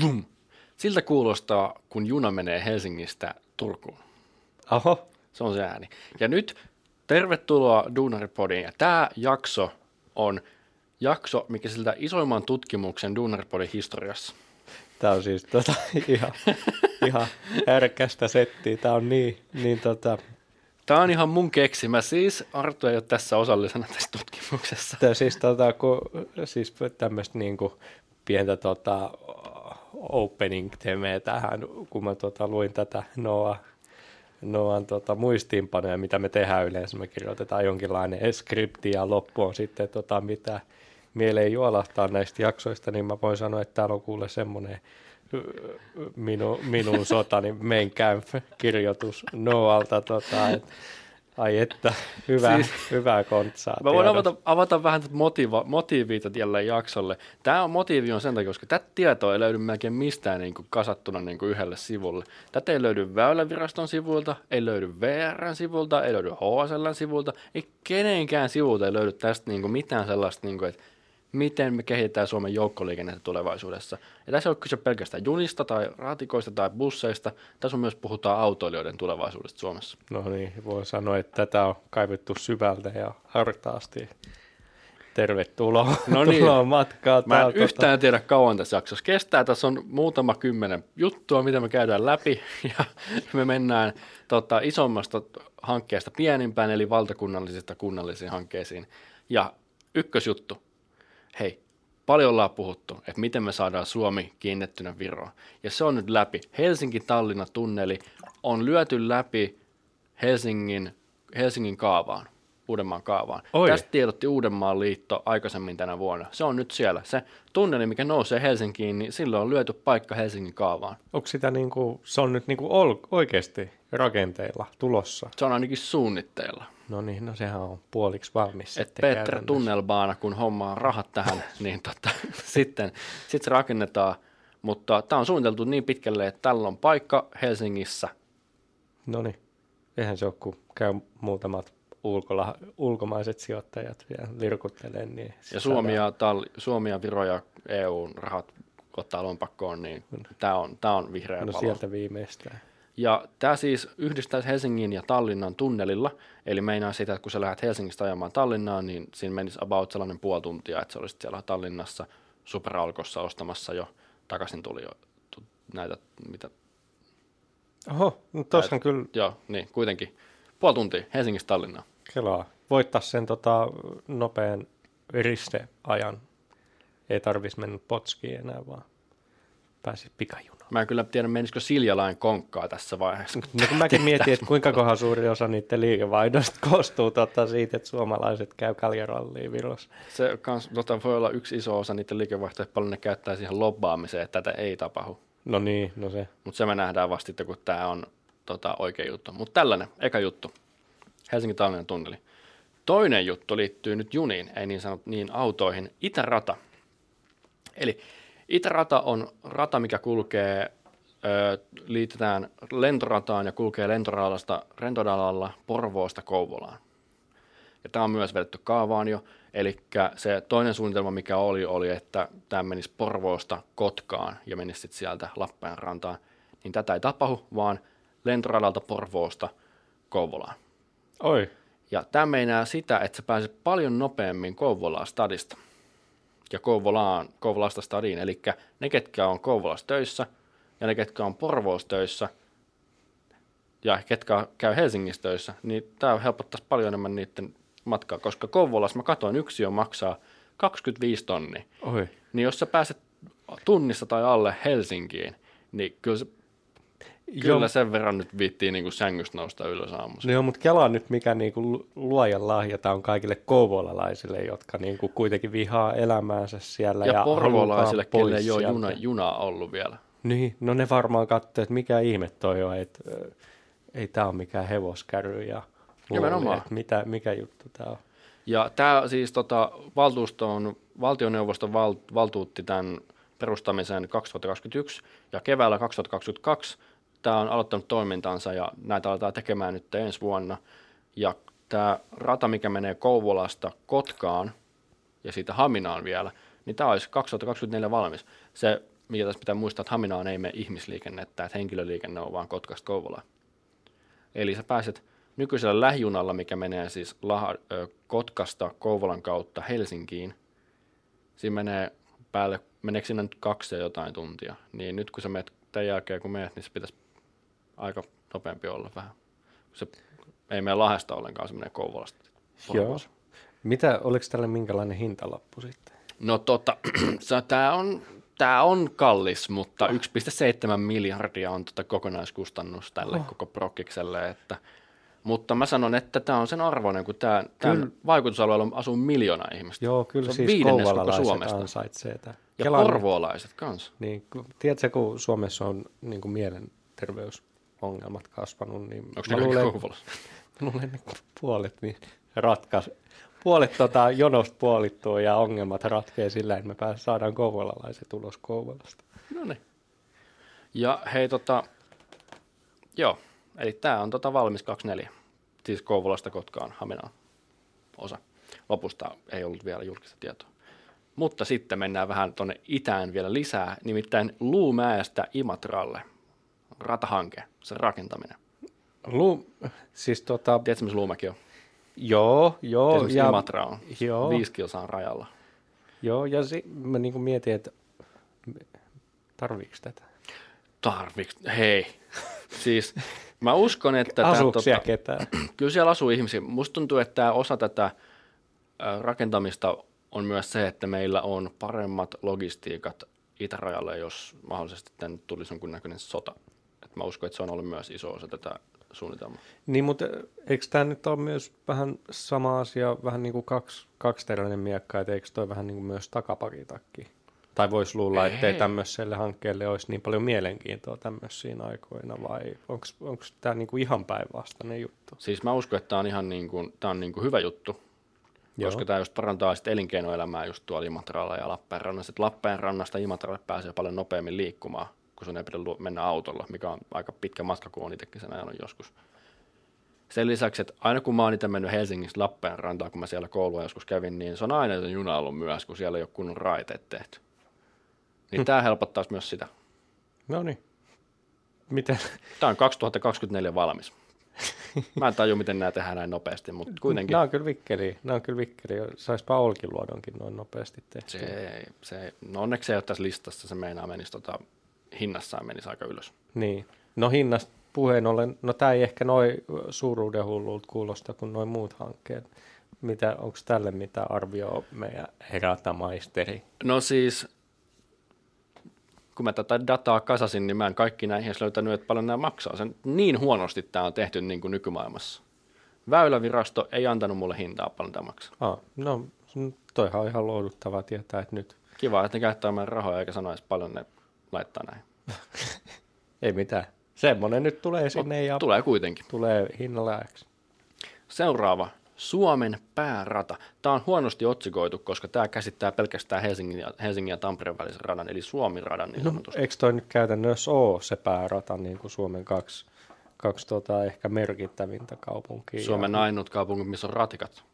zoom. Siltä kuulostaa, kun juna menee Helsingistä Turkuun. Oho, Se on se ääni. Ja nyt tervetuloa Duunaripodiin. Ja tämä jakso on jakso, mikä siltä isoimman tutkimuksen Duunaripodin historiassa. tää on siis tota, ihan, ihan härkästä settiä. Tää on niin, niin tota, Tämä on ihan mun keksimä. Siis Arttu ei ole tässä osallisena tässä tutkimuksessa. tää siis, tota, kun, siis tämmöistä niinku pientä tota, opening temeä tähän, kun mä tota, luin tätä Noah, Noan tota, muistiinpanoja, mitä me tehdään yleensä. Me kirjoitetaan jonkinlainen skripti ja loppu on sitten tota, mitä mieleen juolahtaa näistä jaksoista, niin mä voin sanoa, että täällä on kuule semmoinen minu, minun sotani camp kirjoitus Noalta, tota, et, ai että, hyvä, Siis- hyvää kontsaa. Mä voin avata, avata vähän motiva, motiiviita tälle jaksolle. Tämä on, motiivi on sen takia, koska tätä tietoa ei löydy melkein mistään niin kuin kasattuna niin kuin yhdelle sivulle. Tätä ei löydy Väyläviraston sivuilta, ei löydy VRn sivulta, ei löydy HSLn sivulta, ei kenenkään sivulta ei löydy tästä niin kuin mitään sellaista, niin kuin, että miten me kehitetään Suomen joukkoliikennettä tulevaisuudessa. Ja tässä ei ole kyse pelkästään junista tai raatikoista tai busseista, tässä on myös puhutaan autoilijoiden tulevaisuudesta Suomessa. No niin, voi sanoa, että tätä on kaivettu syvältä ja hartaasti. Tervetuloa No niin. tuloa matkaa. Mä en yhtään tiedä kauan tässä jaksossa kestää. Tässä on muutama kymmenen juttua, mitä me käydään läpi. Ja me mennään tota, isommasta hankkeesta pienimpään, eli valtakunnallisista kunnallisiin hankkeisiin. Ja ykkösjuttu. Hei, paljon ollaan puhuttu, että miten me saadaan Suomi kiinnettynä Viroon. Ja se on nyt läpi. Helsinki-Tallinna-tunneli on lyöty läpi Helsingin, Helsingin kaavaan. Uudenmaan kaavaan. Oi. Tästä tiedotti Uudenmaan liitto aikaisemmin tänä vuonna. Se on nyt siellä. Se tunneli, mikä nousee Helsinkiin, niin silloin on lyöty paikka Helsingin kaavaan. Onko sitä niinku, se on nyt niinku ol, oikeasti rakenteilla tulossa? Se on ainakin suunnitteilla. No niin, no sehän on puoliksi valmis. Et Petra. Tunnelbaana, kun hommaa rahat tähän, niin tota, sitten sit se rakennetaan. Mutta tämä on suunniteltu niin pitkälle, että tällä on paikka Helsingissä. No niin, eihän se ole, kun käy muutamat ulkola, ulkomaiset sijoittajat vielä lirkuttelee. Niin Ja Suomi ja, Talli, Suomi ja Viro ja EUn rahat ottaa lompakkoon, niin tämä on, tää on vihreä No palo. sieltä viimeistään. Ja tämä siis yhdistäisi Helsingin ja Tallinnan tunnelilla, eli meinaa sitä, että kun sä lähdet Helsingistä ajamaan Tallinnaan, niin siinä menisi about sellainen puoli tuntia, että sä olisit siellä Tallinnassa superalkossa ostamassa jo takaisin tuli jo tu- näitä, mitä, Oho, no tossahan kyllä joo, niin kuitenkin puoli tuntia Helsingistä Tallinnaan. Kelaa. Voittaa sen tota, nopean risteajan. Ei tarvitsisi mennä potskiin enää, vaan pääsisi pikajunaan. Mä en kyllä tiedä, menisikö Siljalain konkkaa tässä vaiheessa. No kun mäkin mietin, että kuinka kohan suuri osa niiden liikevaihdosta koostuu tota siitä, että suomalaiset käy kaljaralliin Virossa. Se kans, tota, voi olla yksi iso osa niiden liikevaihtoja, että paljon ne käyttää siihen lobbaamiseen, että tätä ei tapahdu. No niin, no se. Mutta se me nähdään vasta kun tämä on tota, oikea juttu. Mutta tällainen, eka juttu. Helsingin Tallinnan tunneli. Toinen juttu liittyy nyt juniin, ei niin sanot niin autoihin. Itärata. Eli Itärata on rata, mikä kulkee, liitetään lentorataan ja kulkee lentoradasta, lentoradalla Porvoosta Kouvolaan. Ja tämä on myös vedetty kaavaan jo. Eli se toinen suunnitelma, mikä oli, oli, että tämä menisi Porvoosta Kotkaan ja menisi sitten sieltä Lappeenrantaan. Niin tätä ei tapahdu, vaan lentoradalta Porvoosta Kouvolaan. Oi, Ja tämä meinaa sitä, että sä pääset paljon nopeammin Kouvolaan stadista ja Kouvolaan, Kouvolasta stadiin. Eli ne, ketkä on Kouvolassa töissä ja ne, ketkä on Porvoossa töissä ja ketkä käy Helsingissä töissä, niin tämä helpottaisi paljon enemmän niiden matkaa, koska Kouvolassa mä katsoin yksi jo maksaa 25 tonnia. oi. Niin jos sä pääset tunnissa tai alle Helsinkiin, niin kyllä, se, kyllä Joo. sen verran nyt viittiin niin kuin sängystä nousta ylös aamussa. No joo, mutta kelaa nyt, mikä niinku lu- luojan lahjata on kaikille kouvolalaisille, jotka niinku kuitenkin vihaa elämäänsä siellä. Ja, ja porvolaisille, kelle ei ole juna, junaa ollut vielä. Niin, no ne varmaan katsoo, että mikä ihme toi on, että ö, ei tämä ole mikään hevoskärry ja luuli, Nimenomaan. että mitä, mikä juttu tämä on. Ja tämä siis tota, valtuuston, valtioneuvoston val, valtuutti tämän perustamisen 2021 ja keväällä 2022 tämä on aloittanut toimintansa ja näitä aletaan tekemään nyt ensi vuonna. Ja tämä rata, mikä menee Kouvolasta Kotkaan ja siitä Haminaan vielä, niin tämä olisi 2024 valmis. Se mikä tässä pitää muistaa, että Haminaan ei mene ihmisliikennettä, että henkilöliikenne on vaan Kotkasta Kouvolaan. Eli sä pääset nykyisellä lähijunalla, mikä menee siis Laha, ö, Kotkasta Kouvolan kautta Helsinkiin. Siinä menee päälle, meneekö sinne nyt kaksi ja jotain tuntia. Niin nyt kun sä menet tämän jälkeen, kun menet, niin se pitäisi aika nopeampi olla vähän. Se ei mene Lahesta ollenkaan, se menee Kouvolasta. Joo. Mitä, oliko tälle minkälainen hintalappu sitten? No tota, tämä on, tää on kallis, mutta 1,7 miljardia on tota kokonaiskustannus tälle Oh. koko prokkikselle. Että, mutta mä sanon, että tämä on sen arvoinen, kun tämä, vaikutusalueella asuu miljoona ihmistä. Joo, kyllä Se on siis Suomesta. ansaitsee tämän. Ja Kelaan- porvoolaiset kanssa. Niin, tiedätkö, kun Suomessa on niin kuin mielenterveysongelmat kasvanut, niin Onko mä ne luulen, luulen, että puolet niin ratkaisi. Puolet tota, jonosta puolittuu ja ongelmat ratkee sillä, että me pääs, saadaan kouvolalaiset ulos Kouvolasta. No niin. Ja hei tota, joo, eli tämä on tota valmis 24. Siis Kouvolasta Kotkaan Haminaan osa. Lopusta ei ollut vielä julkista tietoa. Mutta sitten mennään vähän tuonne itään vielä lisää, nimittäin Luumäestä Imatralle. Ratahanke, sen rakentaminen. Lu, siis tota, Tiedätkö, missä Luumäki on? joo, joo, ja, Imatra on joo. viisi kilsaan rajalla. joo, ja si, mä niin mietin, että tarviiko tätä? Tarviks? Hei. Siis mä uskon, että... Asuuko siellä tota, ketään? Kyllä siellä asuu ihmisiä. Musta tuntuu, että tämä osa tätä rakentamista on myös se, että meillä on paremmat logistiikat itärajalle, jos mahdollisesti tänne tulisi jonkunnäköinen sota. Mä uskon, että se on ollut myös iso osa tätä suunnitelmaa. Niin, mutta eikö tämä nyt ole myös vähän sama asia, vähän niin kuin kaksi, kaksiteräinen miekka, että eikö toi vähän niin kuin myös takapakitakki? Tai voisi luulla, ettei Ei. tämmöiselle hankkeelle olisi niin paljon mielenkiintoa tämmöisiin aikoina, vai onko tämä niin kuin ihan päinvastainen juttu? Siis mä uskon, että tämä on ihan niin kuin, tää on niin kuin hyvä juttu, Joo. koska tämä just parantaa sit elinkeinoelämää just tuolla Imatralla ja Lappeenrannassa. Et Lappeenrannasta Imatralle pääsee paljon nopeammin liikkumaan, kun sun ei pidä mennä autolla, mikä on aika pitkä matka, kun on itsekin sen ajanut joskus. Sen lisäksi, että aina kun mä oon itse mennyt Helsingistä Lappeenrantaan, kun mä siellä koulua joskus kävin, niin se on aina se juna ollut myös, kun siellä ei ole kunnon raiteet tehty. Niin tämä helpottaisi myös sitä. No niin. Miten? Tämä on 2024 valmis. Mä en tajua, miten nämä tehdään näin nopeasti, mutta kuitenkin Nämä on kyllä vikkeliä. Nämä on kyllä vikkeliä. Saispa Olkiluodonkin noin nopeasti tehty. se, se, no onneksi se ei ole tässä listassa, se meinaa menisi tota, hinnassaan menisi aika ylös. Niin. No hinnasta puheen ollen, no tämä ei ehkä noin suuruuden hullulta kuulosta kuin noin muut hankkeet. Mitä, onko tälle mitä arvioa meidän herätämaisteri? No siis, kun mä tätä dataa kasasin, niin mä en kaikki näihin edes löytänyt, että paljon nämä maksaa. Sen niin huonosti tämä on tehty niin kuin nykymaailmassa. Väylävirasto ei antanut mulle hintaa, paljon tämä maksaa. Ah, no toihan on ihan lohduttavaa tietää, että nyt Kiva, että ne käyttää meidän rahoja eikä sano edes paljon ne laittaa näin. ei mitään. Semmoinen nyt tulee sinne ja Tulee kuitenkin. tulee hinnalla X. Seuraava. Suomen päärata. Tämä on huonosti otsikoitu, koska tämä käsittää pelkästään Helsingin ja, Helsingin ja Tampereen välisen radan, eli Suomi-radan niin No, sanotusti. eikö toi nyt käytännössä ole se päärata, niin kuin Suomen kaksi, kaksi tota, ehkä merkittävintä kaupunkia? Suomen ja, ainut kaupunki, missä on ratikat.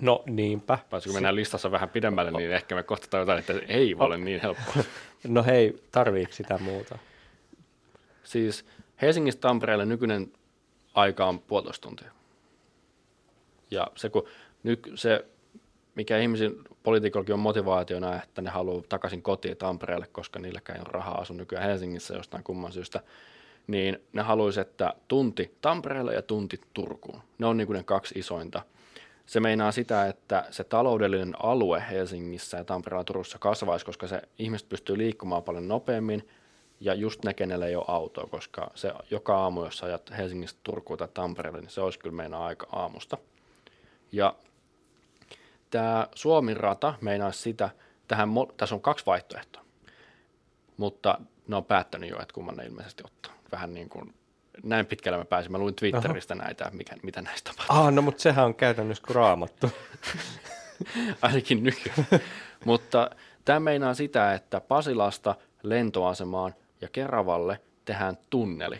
No niinpä. Paitsi kun mennään listassa vähän pidemmälle, niin ehkä me kohta tajutaan, että ei ole niin helppoa. No hei, tarviiko sitä muuta? Siis Helsingistä Tampereelle nykyinen aika on puolitoista tuntia. Ja se, kun nyt se, mikä ihmisin poliitikollakin on motivaationa, että ne haluaa takaisin kotiin Tampereelle, koska niilläkään ei ole rahaa asua nykyään Helsingissä jostain kumman syystä, niin ne haluaisi, että tunti Tampereelle ja tunti Turkuun. Ne on niin kuin ne kaksi isointa. Se meinaa sitä, että se taloudellinen alue Helsingissä ja Tampereella Turussa kasvaisi, koska se ihmiset pystyy liikkumaan paljon nopeammin ja just ne, kenellä ei ole autoa, koska se joka aamu, jos ajat Helsingistä Turkuun tai Tampereelle, niin se olisi kyllä meinaa aika aamusta. Ja tämä Suomi-rata meinaa sitä, tähän, tässä on kaksi vaihtoehtoa, mutta ne on päättänyt jo, että kumman ne ilmeisesti ottaa. Vähän niin kuin, näin pitkälle mä pääsin. Mä luin Twitteristä näitä, mikä, mitä näistä tapahtuu. Ah, no mutta sehän on käytännössä kuin raamattu. ainakin nykyään. Mutta tämä meinaa sitä, että Pasilasta lentoasemaan ja Keravalle tehdään tunneli,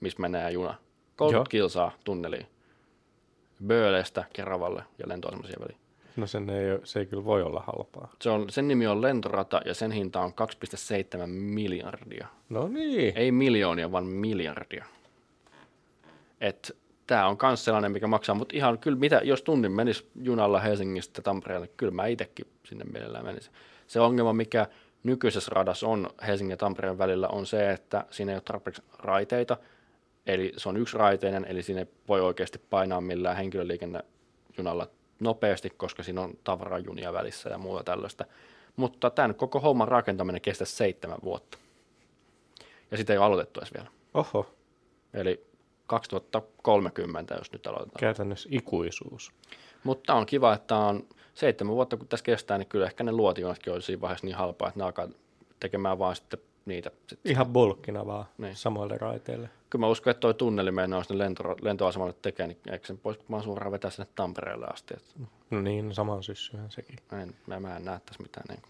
missä menee juna. 30 Joo. kilsaa tunneliin. Böölestä Keravalle ja lentoasema siihen väliin. No sen ei, se ei kyllä voi olla halpaa. Se on, sen nimi on lentorata ja sen hinta on 2,7 miljardia. No niin. Ei miljoonia, vaan miljardia. Et tämä on myös sellainen, mikä maksaa, mutta ihan kyllä, mitä, jos tunnin menisi junalla Helsingistä Tampereelle, kyllä mä itsekin sinne mielellään menisin. Se ongelma, mikä nykyisessä radassa on Helsingin ja Tampereen välillä, on se, että siinä ei ole tarpeeksi raiteita, eli se on yksi raiteinen, eli siinä ei voi oikeasti painaa millään henkilöliikennejunalla nopeasti, koska siinä on tavarajunia välissä ja muuta tällaista. Mutta tämän koko homman rakentaminen kestää seitsemän vuotta. Ja sitä ei ole aloitettu edes vielä. Oho, Eli 2030, jos nyt aloitetaan. käytännössä ikuisuus. Mutta on kiva, että on seitsemän vuotta, kun tässä kestää, niin kyllä ehkä ne luotijonatkin olisi siinä vaiheessa niin halpaa, että ne alkaa tekemään vaan sitten niitä. Sitten. Ihan bulkkina vaan Niin. samoille raiteille. Kyllä mä uskon, että toi tunneli meinaa sinne lento, lentoasemalle tekee, niin eikö sen pois vaan suoraan vetää sinne Tampereelle asti. Et No niin, saman syssyhän sekin. mä, en, mä, mä en näe tässä mitään. Niin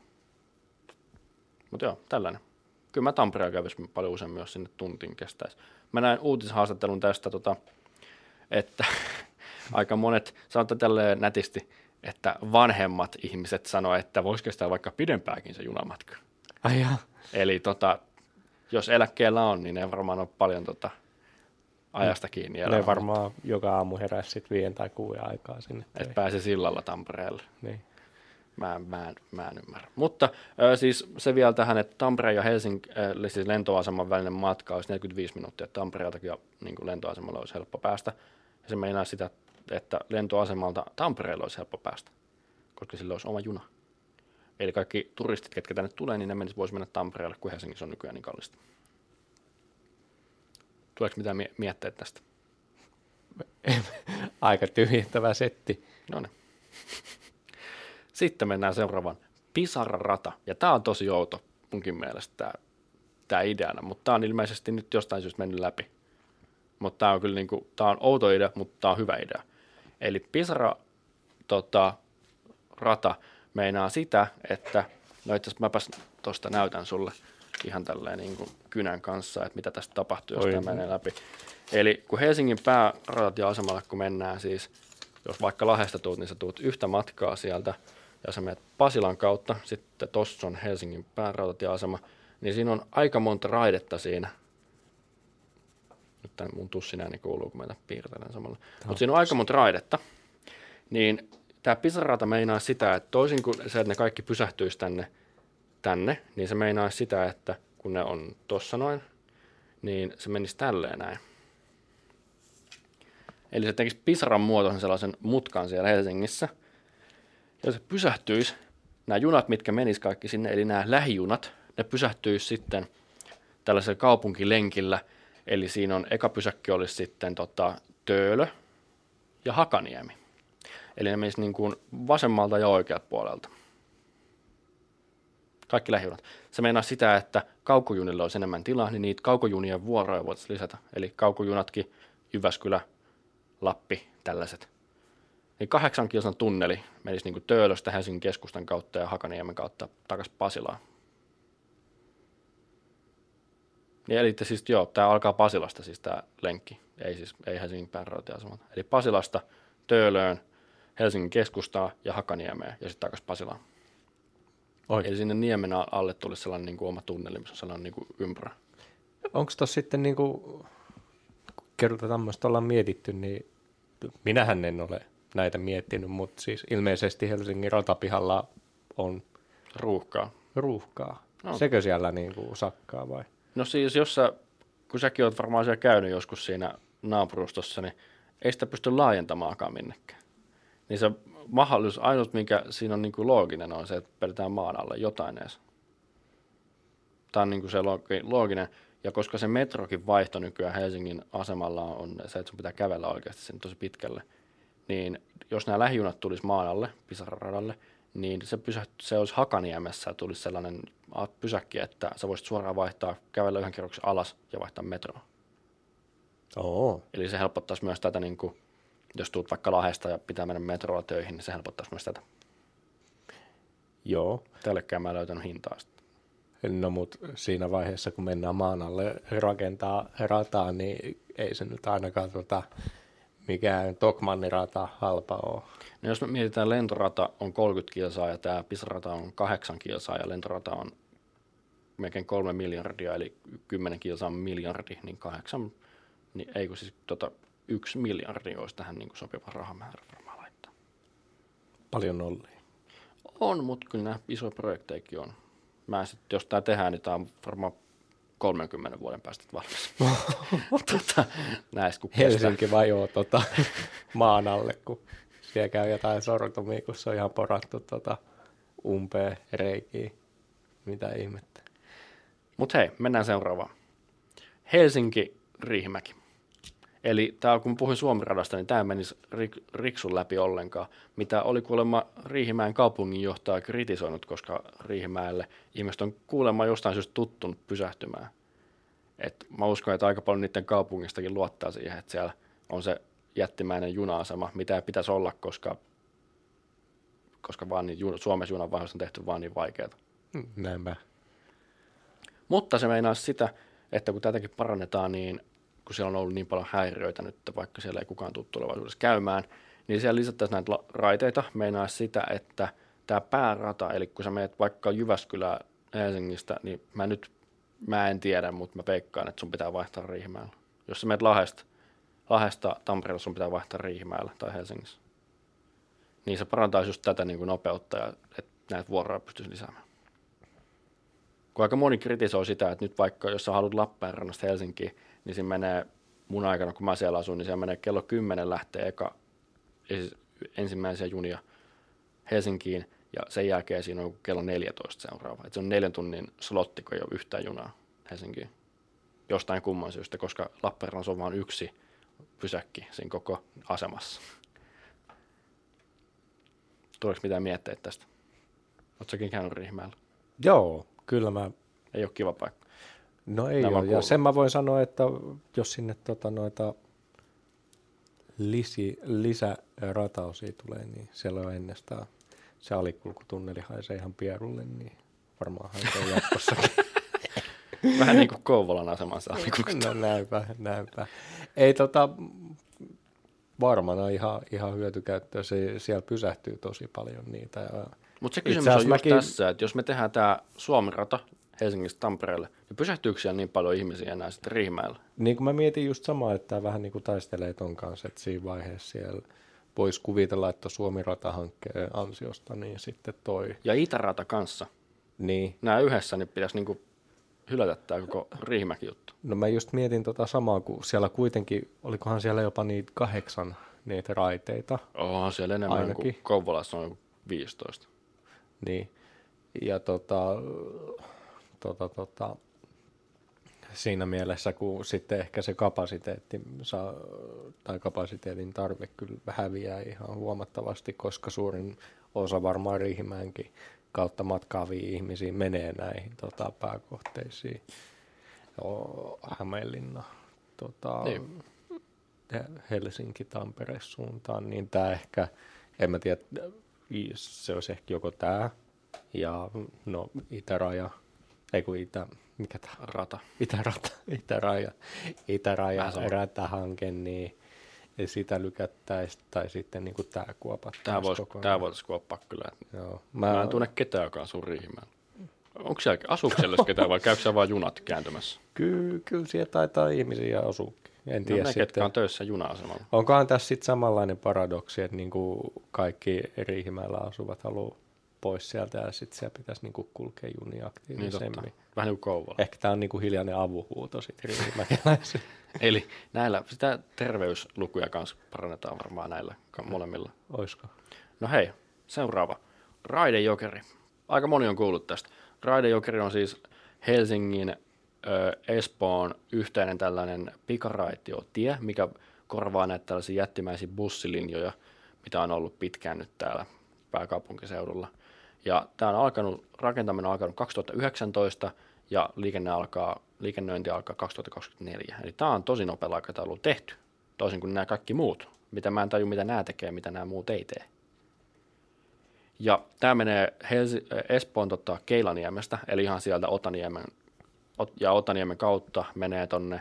Mutta joo, tällainen. Kyllä mä Tampereella kävisin paljon useammin, jos sinne tuntiin kestäisi. Mä näin uutishaastattelun tästä, tota, että aika monet, sanotaan tälleen nätisti, että vanhemmat ihmiset sanoo, että voisi kestää vaikka pidempääkin se junamatka. Ai jaa. Eli tota, jos eläkkeellä on, niin ei varmaan ole paljon tota, ajasta kiinni. Ne varmaan joka aamu heräsi sitten viien tai kuuden aikaa sinne. Että töihin. pääse sillalla Tampereelle. Niin. Mä, mä, en, mä en ymmärrä. Mutta ö, siis se vielä tähän, että Tampereen ja Helsingin eli siis lentoaseman välinen matka olisi 45 minuuttia. Tampereeltakin ja niin kuin lentoasemalla olisi helppo päästä. Ja se meinaa sitä, että lentoasemalta Tampereella olisi helppo päästä, koska sillä olisi oma juna. Eli kaikki turistit, ketkä tänne tulee, niin ne menis, voisi mennä Tampereelle, kun Helsingissä on nykyään niin kallista. Tuleeko mitään mie- mietteitä tästä? Aika tyhjentävä setti. No niin. Sitten mennään seuraavaan. Pisara-rata. Ja tämä on tosi outo munkin mielestä tämä, tämä ideana, mutta tämä on ilmeisesti nyt jostain syystä mennyt läpi. Mutta tämä on kyllä niinku, tämä on outo idea, mutta tämä on hyvä idea. Eli Pisara tota, rata meinaa sitä, että, no itse asiassa mäpäs tuosta näytän sulle ihan tälleen niin kuin kynän kanssa, että mitä tästä tapahtuu, jos Oi. tämä menee läpi. Eli kun Helsingin päärautatieasemalle, kun mennään siis, jos vaikka Lahdesta tuut, niin sä tuut yhtä matkaa sieltä, ja sä menet Pasilan kautta, sitten tossa on Helsingin päärautatieasema, niin siinä on aika monta raidetta siinä. Nyt mun tussinääni kuuluu, kun mä piirtelen samalla. Mutta siinä on aika monta raidetta. Niin tämä Pisarata meinaa sitä, että toisin kuin se, että ne kaikki pysähtyisi tänne, tänne, niin se meinaa sitä, että kun ne on tossa noin, niin se menisi tälleen näin. Eli se tekisi pisaran muotoisen sellaisen mutkan siellä Helsingissä. Ja se pysähtyisi, nämä junat, mitkä menis kaikki sinne, eli nämä lähijunat, ne pysähtyisi sitten tällaisella kaupunkilenkillä. Eli siinä on, eka pysäkki olisi sitten tota, Töölö ja Hakaniemi. Eli ne menisi niin kuin vasemmalta ja oikealta puolelta. Kaikki lähijunat. Se meinaa sitä, että kaukojunille olisi enemmän tilaa, niin niitä kaukojunien vuoroja voitaisiin lisätä. Eli kaukojunatkin, Jyväskylä, Lappi, tällaiset. Niin kahdeksan kilsan tunneli menisi niin kuin Töölöstä Helsingin keskustan kautta ja Hakaniemen kautta takaisin Pasilaan. Niin eli siis joo, tämä alkaa Pasilasta siis tämä lenkki, ei siis ei Helsingin päärautatieasemalta. Eli Pasilasta Töölöön, Helsingin keskustaa ja Hakaniemeen ja sitten takaisin Pasilaan. Oikein. Eli sinne niemen alle tulisi sellainen niin kuin oma tunneli, missä on sellainen niin kuin ympyrä. Onko tuossa sitten niinku, kun kerta tämmöistä ollaan mietitty, niin minähän en ole näitä miettinyt, mutta siis ilmeisesti Helsingin ratapihalla on Ruuhkaa. ruuhkaa. No. Sekö siellä niinku sakkaa vai? No siis, jos sä, kun säkin oot varmaan siellä käynyt joskus siinä naapurustossa, niin ei sitä pysty laajentamaankaan minnekään. Niin se mahdollisuus, ainut mikä siinä on niin kuin looginen on se, että pidetään maan alle jotain edes. Tämä on niin kuin se loogi- looginen. Ja koska se metrokin vaihto nykyään Helsingin asemalla on se, että sun pitää kävellä oikeasti sen tosi pitkälle, niin jos nämä lähijunat tulisi maan alle, Pisararadalle, niin se, pysä, se olisi Hakaniemessä ja tulisi sellainen pysäkki, että sä voisit suoraan vaihtaa, kävellä yhden kerroksen alas ja vaihtaa metroa. Oo. Eli se helpottaisi myös tätä, niin kuin, jos tuut vaikka Lahdesta ja pitää mennä metrolla töihin, niin se helpottaisi myös tätä. Joo. Tällekään mä en löytänyt hintaa. Sitten. No mut siinä vaiheessa, kun mennään maan alle rakentaa rataa, niin ei se nyt ainakaan tota mikään Tokmannirata halpa ole. No jos me mietitään, lentorata on 30 kilsaa ja tämä pisarata on 8 kilsaa ja lentorata on melkein 3 miljardia, eli 10 kilsaa on miljardi, niin 8, niin ei kun siis tota, yksi miljardi olisi tähän niin kuin sopiva rahamäärä varmaan laittaa. Paljon nollia. On, mutta kyllä nämä isoja projektejakin on. Mä sit, jos tämä tehdään, niin tämä on varmaan 30 vuoden päästä valmis. tota, näistä kun kestää. Helsinki vajoo tota, maan alle, kun siellä käy jotain sortumia, kun se on ihan porattu tota, umpeen reikiä. Mitä ihmettä. Mutta hei, mennään seuraavaan. Helsinki, Riihimäki. Eli tää, kun puhuin Suomiradasta, niin tämä menisi rik, riksun läpi ollenkaan, mitä oli kuulemma Riihimäen kaupunginjohtaja kritisoinut, koska Riihimäelle ihmiset on kuulemma jostain syystä tuttunut pysähtymään. Et mä uskon, että aika paljon niiden kaupungistakin luottaa siihen, että siellä on se jättimäinen juna-asema, mitä ei pitäisi olla, koska, koska vaan niin, Suomessa junanvaihdosta on tehty vaan niin vaikeaa. Näinpä. Mutta se meinaa sitä, että kun tätäkin parannetaan, niin kun siellä on ollut niin paljon häiriöitä nyt, vaikka siellä ei kukaan tule tulevaisuudessa käymään, niin siellä lisättäisiin näitä raiteita. Meinaa sitä, että tämä päärata, eli kun sä menet vaikka Jyväskylä Helsingistä, niin mä nyt, mä en tiedä, mutta mä veikkaan, että sun pitää vaihtaa Riihimäellä. Jos sä menet Lahdesta, Lahdesta Tampereella, sun pitää vaihtaa Riihimäellä tai Helsingissä. Niin se parantaisi just tätä niin kuin nopeutta ja että näitä vuoroja pystyisi lisäämään kun aika moni kritisoi sitä, että nyt vaikka jos sä haluat Lappeenrannasta Helsinkiin, niin siinä menee mun aikana, kun mä siellä asun, niin siellä menee kello 10 lähtee eka siis ensimmäisiä junia Helsinkiin, ja sen jälkeen siinä on kello 14 seuraava. Et se on neljän tunnin slotti, kun ei ole yhtään junaa Helsinkiin. Jostain kumman syystä, koska Lappeenrannassa on vain yksi pysäkki siinä koko asemassa. Tuleeko mitään mietteitä tästä? Oletko käynyt Riihimäellä? Joo, kyllä mä Ei ole kiva paikka. No ei Nämä ole. Ja sen mä voin sanoa, että jos sinne tota, noita lisi, lisäratausia tulee, niin siellä on ennestään se alikulkutunneli haisee ihan pierulle, niin varmaan haisee jatkossakin. Vähän niin kuin Kouvolan asemassa. no näinpä, näinpä. Ei tota, varmana ihan, ihan hyötykäyttöä. Se, siellä pysähtyy tosi paljon niitä. Ja Mutta se Itse kysymys on just mäkin- tässä, että jos me tehdään tämä Suomi-rata Helsingistä Tampereelle, niin pysähtyykö siellä niin paljon ihmisiä enää sitten Riihimäellä? Niin kuin mä mietin just samaa, että tämä vähän niin kuin taistelee ton kanssa, että siinä vaiheessa siellä voisi kuvitella, että Suomi-ratahankkeen ansiosta, niin sitten toi, Ja Itärata kanssa. niin, Nämä yhdessä, niin pitäisi niinku hylätä tämä koko Riihimäki juttu. no mä just mietin tota samaa, kun siellä kuitenkin, olikohan siellä jopa niitä kahdeksan niitä raiteita, Onhan siellä enemmän Ainakin. kuin Kouvolassa on joku 15. niin, ja tota, tota, tota, siinä mielessä, kun sitten ehkä se kapasiteetti saa, tai kapasiteetin tarve kyllä häviää ihan huomattavasti, koska suurin osa varmaan Riihimäenkin kautta matkaavia ihmisiä menee näihin tota, pääkohteisiin. Joo, Hämeenlinna, tota, Niin. He- Helsinki, Tampere suuntaan, niin tämä ehkä, en mä tiedä, se olisi ehkä joko tämä ja no itäraja, ei kun itä, mikä tämä Rata. Itärata, itäraja, itäraja ratahanke, niin sitä lykättäisiin, tai sitten niin kuin tämä kuopattaisiin Tämä voisi kokonaan. tää vois kuoppaa kyllä. Joo. Mä Mä, en tunne ketään, joka asuu Riihimäellä. Onko siellä, asuuko siellä ketään vai käykö siellä vaan junat kääntymässä? kyllä, kyllä siellä taitaa ihmisiä asuukin. En No tiedä ne, sitten. ketkä on töissä juna-asemalla. Onkohan tässä sitten samanlainen paradoksi, että niinku kaikki Riihimäellä asuvat haluaa pois sieltä ja sitten siellä pitäisi niinku kulkea juni Niin aktiivisemmin. totta. Vähän niin kuin Kouvola. Ehkä tämä on niinku hiljainen avuhuuto sitten. Eli näillä, sitä terveyslukuja kanssa parannetaan varmaan näillä molemmilla. Oisko? No hei, seuraava. Raidejokeri. Aika moni on kuullut tästä. Raidejokeri on siis Helsingin, ö, Espoon yhteinen tällainen pikaraitiotie, mikä korvaa näitä tällaisia jättimäisiä bussilinjoja, mitä on ollut pitkään nyt täällä pääkaupunkiseudulla. Ja tämä on alkanut, rakentaminen on alkanut 2019 ja liikenne alkaa, liikennöinti alkaa 2024. Eli tämä on tosi nopealla aikataululla tehty, toisin kuin nämä kaikki muut, mitä mä en taju, mitä nämä tekee, mitä nämä muut ei tee. Ja tämä menee Helsi- Espoon tota, Keilaniemestä, eli ihan sieltä Otaniemen, Ot- ja Otaniemen kautta menee tonne,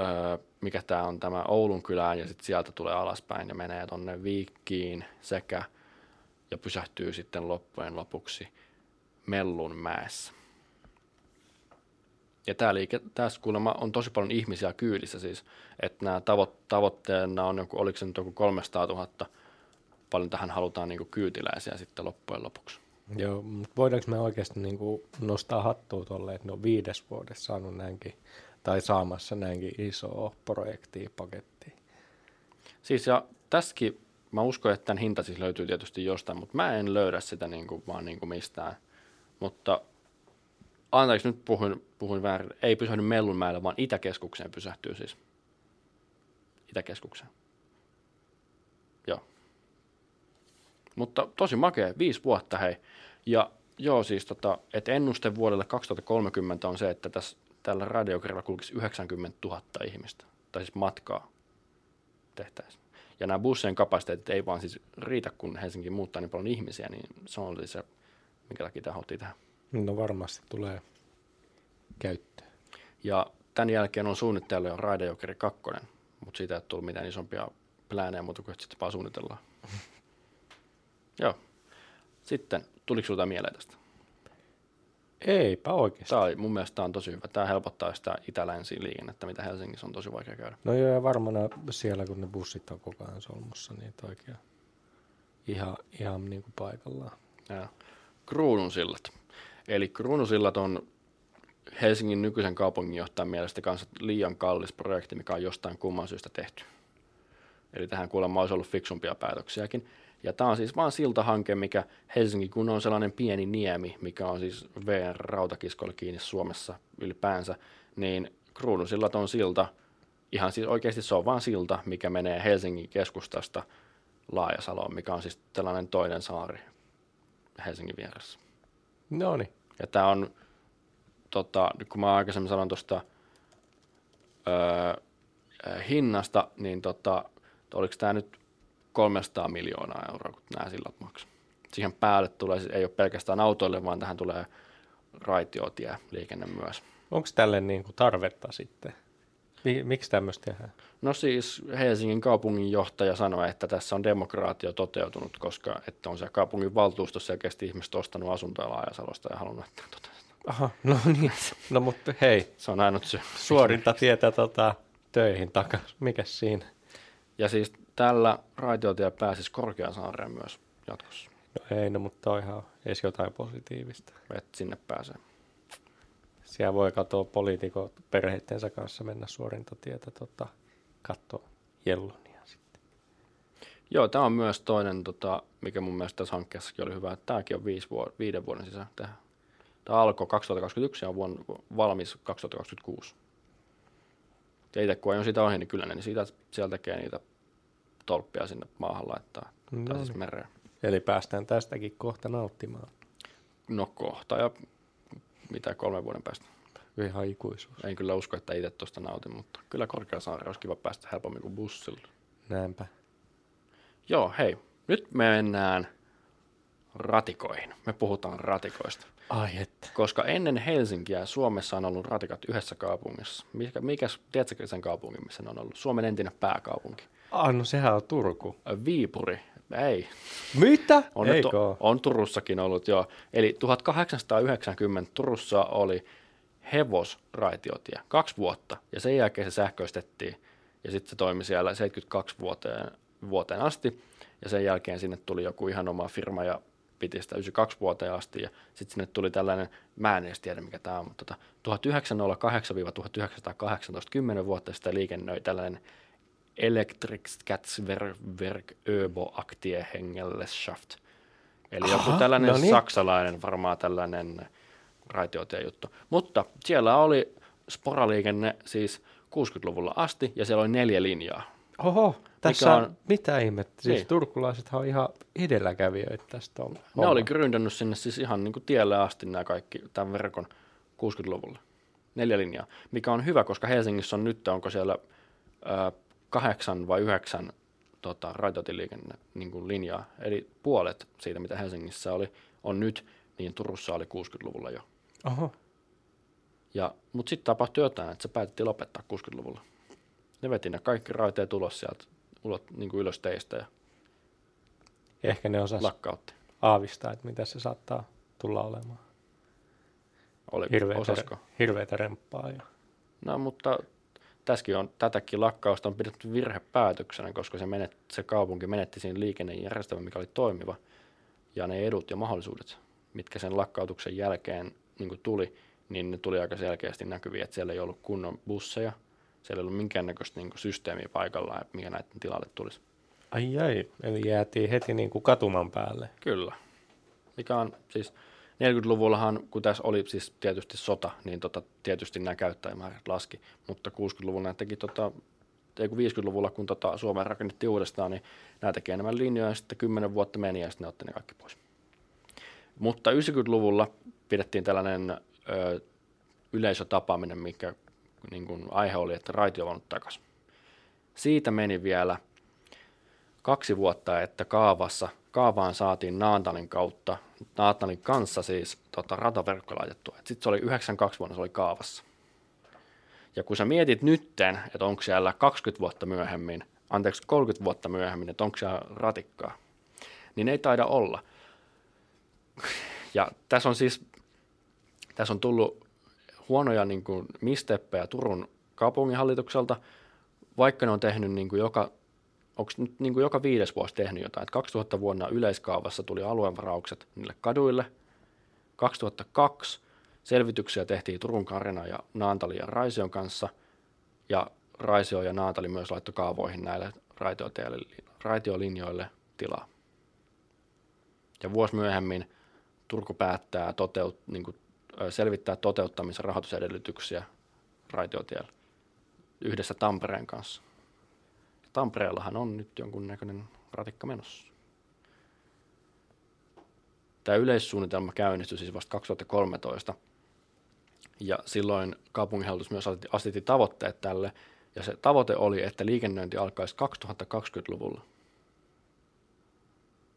öö, mikä tämä on, tämä Oulun kylään ja sitten sieltä tulee alaspäin ja menee tonne Viikkiin sekä ja pysähtyy sitten loppujen lopuksi Mellunmäessä. Ja tämä liike, tässä kuulemma on tosi paljon ihmisiä kyydissä siis, että nämä tavo- tavoitteena on joku, oliko se nyt joku 300 000, paljon tähän halutaan niin kyytiläisiä sitten loppujen lopuksi. Joo, mutta voidaanko me oikeasti niin kuin nostaa hattua tuolle, että ne on viides vuodessa saanut näinkin, tai saamassa näinkin isoa projektia, pakettia? Siis ja tässäkin mä uskon, että tämän hinta siis löytyy tietysti jostain, mutta mä en löydä sitä niin kuin, vaan niin kuin mistään. Mutta anteeksi, nyt puhuin, puhuin väärin. Ei pysähdy Mellunmäellä, vaan Itäkeskukseen pysähtyy siis. Itäkeskukseen. Joo. Mutta tosi makea, viisi vuotta hei. Ja joo siis, tota, että ennuste vuodelle 2030 on se, että tässä, tällä radiokerralla kulkisi 90 000 ihmistä. Tai siis matkaa tehtäisiin. Ja nämä bussien kapasiteetit ei vaan siis riitä, kun Helsinki muuttaa niin paljon ihmisiä, niin se on se, minkä takia tämä haluttiin tehdä. No varmasti tulee käyttöön. Ja tämän jälkeen on suunnitteilla jo Raidejokeri 2, mutta siitä ei ole tullut mitään isompia pläänejä muuta kuin sitten vaan suunnitellaan. Joo. Sitten, tuliko sinulta mieleen tästä? Eipä oikeasti. Oli, mun mielestä tämä on tosi hyvä. Tämä helpottaa sitä itä-länsi liikennettä, mitä Helsingissä on tosi vaikea käydä. No joo, ja varmana siellä, kun ne bussit on koko ajan solmussa, niin oikein ihan, ihan niin kuin paikallaan. Ja. Kruununsillat. Eli kruununsillat on Helsingin nykyisen kaupunginjohtajan mielestä kanssa liian kallis projekti, mikä on jostain kumman syystä tehty. Eli tähän kuulemma olisi ollut fiksumpia päätöksiäkin. Ja tämä on siis vain siltahanke, mikä Helsinki, kun on sellainen pieni niemi, mikä on siis VR rautakiskolle kiinni Suomessa ylipäänsä, niin Kruununsillat on silta, ihan siis oikeasti se on vain silta, mikä menee Helsingin keskustasta Laajasaloon, mikä on siis tällainen toinen saari Helsingin vieressä. No niin. Ja tämä on, tota, kun mä aikaisemmin sanoin tuosta öö, hinnasta, niin tota, oliko tämä nyt 300 miljoonaa euroa, kun nämä sillat maksaa. Siihen päälle tulee, siis ei ole pelkästään autoille, vaan tähän tulee raitiotie liikenne myös. Onko tälle niin kuin tarvetta sitten? Miksi tämmöistä tehdään? No siis Helsingin kaupunginjohtaja sanoi, että tässä on demokraatio toteutunut, koska että on se kaupungin valtuustossa selkeästi ihmiset ostanut asuntoja Laajasalosta ja halunnut, että toteutetaan. Aha, no niin. No mutta hei. Se on ainut se. Suorinta tietä tota, töihin takaisin. Mikäs siinä? Ja siis tällä raitiotie pääsisi Korkeasaareen myös jatkossa. No ei, no mutta on ihan edes jotain positiivista. Että sinne pääsee. Siellä voi katsoa poliitikot perheittensä kanssa mennä suorinta tietä tota, katsoa Jellonia sitten. Joo, tämä on myös toinen, tota, mikä mun mielestä tässä hankkeessakin oli hyvä, että tämäkin on viisi vuod- viiden vuoden sisään tehdä. Tämä alkoi 2021 ja on vuonna, valmis 2026. Ja itse kun on sitä ohi, niin kyllä niin siitä, siellä tekee niitä tolppia sinne maahan laittaa, no, tai siis niin. mereen. Eli päästään tästäkin kohta nauttimaan. No kohta ja mitä kolmen vuoden päästä. Ihan ikuisuus. En kyllä usko, että itse tuosta nautin, mutta kyllä Korkeasaari olisi kiva päästä helpommin kuin bussilla. Näinpä. Joo, hei. Nyt me mennään ratikoihin. Me puhutaan ratikoista. Ai että. Koska ennen Helsinkiä Suomessa on ollut ratikat yhdessä kaupungissa. Mikä, mikä tiedätkö sen kaupungin, missä ne on ollut? Suomen entinen pääkaupunki. Ah, no sehän on Turku. Viipuri. Ei. Mitä? On, Eikö on, on Turussakin ollut, joo. Eli 1890 Turussa oli hevosraitiotie, kaksi vuotta, ja sen jälkeen se sähköistettiin, ja sitten se toimi siellä 72 vuoteen, vuoteen asti, ja sen jälkeen sinne tuli joku ihan oma firma, ja piti sitä 92 vuoteen asti, ja sitten sinne tuli tällainen, mä en edes tiedä mikä tämä on, mutta tota, 1908-1918, 10 vuotta sitä liikennöi tällainen Elektrikskätsverk Öbo Aktie Hengelleschaft. Eli Aha, joku tällainen no niin. saksalainen, varmaan tällainen raitiotiejuttu. Mutta siellä oli sporaliikenne siis 60-luvulla asti, ja siellä oli neljä linjaa. Oho, tässä on, mitä ihmettä. Siis niin. turkulaisethan on ihan edelläkävijöitä tästä on. Ne oli gründannut sinne siis ihan niin kuin tielle asti nämä kaikki, tämän verkon 60-luvulla. Neljä linjaa, mikä on hyvä, koska Helsingissä on nyt, onko siellä kahdeksan vai yhdeksän tota, raitotiliikenne niin kuin linjaa. Eli puolet siitä, mitä Helsingissä oli, on nyt, niin Turussa oli 60-luvulla jo. Oho. Ja, mutta sitten tapahtui jotain, että se päätettiin lopettaa 60-luvulla. Ne veti ne kaikki raiteet ulos sieltä ulos, niin kuin ylös teistä ja Ehkä ne osas lakkautti. aavistaa, että mitä se saattaa tulla olemaan. Oli, Hirveätä, osasko? hirveätä remppaa. Ja... No mutta tässäkin on, tätäkin lakkausta on pidetty virhepäätöksenä, koska se, menet, se kaupunki menetti siinä liikennejärjestelmän, mikä oli toimiva, ja ne edut ja mahdollisuudet, mitkä sen lakkautuksen jälkeen niin tuli, niin ne tuli aika selkeästi näkyviä, että siellä ei ollut kunnon busseja, siellä ei ollut minkäännäköistä niin systeemiä paikallaan, että mikä näiden tilalle tulisi. Ai ai, eli jäätiin heti niin kuin katuman päälle. Kyllä. Mikä on siis 40-luvullahan, kun tässä oli siis tietysti sota, niin tota, tietysti nämä käyttäjämäärät laski, mutta 60-luvulla nämä teki, tota, ei kun 50-luvulla, kun tota, Suomeen rakennettiin uudestaan, niin nämä teki enemmän linjoja ja sitten 10 vuotta meni ja sitten ne otti ne kaikki pois. Mutta 90-luvulla pidettiin tällainen ö, yleisötapaaminen, mikä niin kuin aihe oli, että raitio on takaisin. Siitä meni vielä kaksi vuotta, että kaavassa, kaavaan saatiin Naantalin kautta, Naantalin kanssa siis tota, rataverkko laitettua. Sitten se oli 92 vuonna, se oli kaavassa. Ja kun sä mietit nytten, että onko siellä 20 vuotta myöhemmin, anteeksi 30 vuotta myöhemmin, että onko siellä ratikkaa, niin ei taida olla. Ja tässä on siis, tässä on tullut huonoja niin kuin, misteppejä Turun kaupunginhallitukselta, vaikka ne on tehnyt niin kuin joka onko nyt niin kuin joka viides vuosi tehnyt jotain. Et 2000 vuonna yleiskaavassa tuli alueenvaraukset niille kaduille. 2002 selvityksiä tehtiin Turun Karina ja Naantali ja Raision kanssa. Ja Raisio ja Naantali myös laittoi kaavoihin näille raitiolinjoille tilaa. Ja vuosi myöhemmin Turku päättää toteut, niin kuin, selvittää toteuttamisen rahoitusedellytyksiä raitiotiellä yhdessä Tampereen kanssa. Tampereellahan on nyt jonkunnäköinen ratikka menossa. Tämä yleissuunnitelma käynnistyi siis vasta 2013, ja silloin kaupunginhallitus myös asetti tavoitteet tälle, ja se tavoite oli, että liikennöinti alkaisi 2020-luvulla.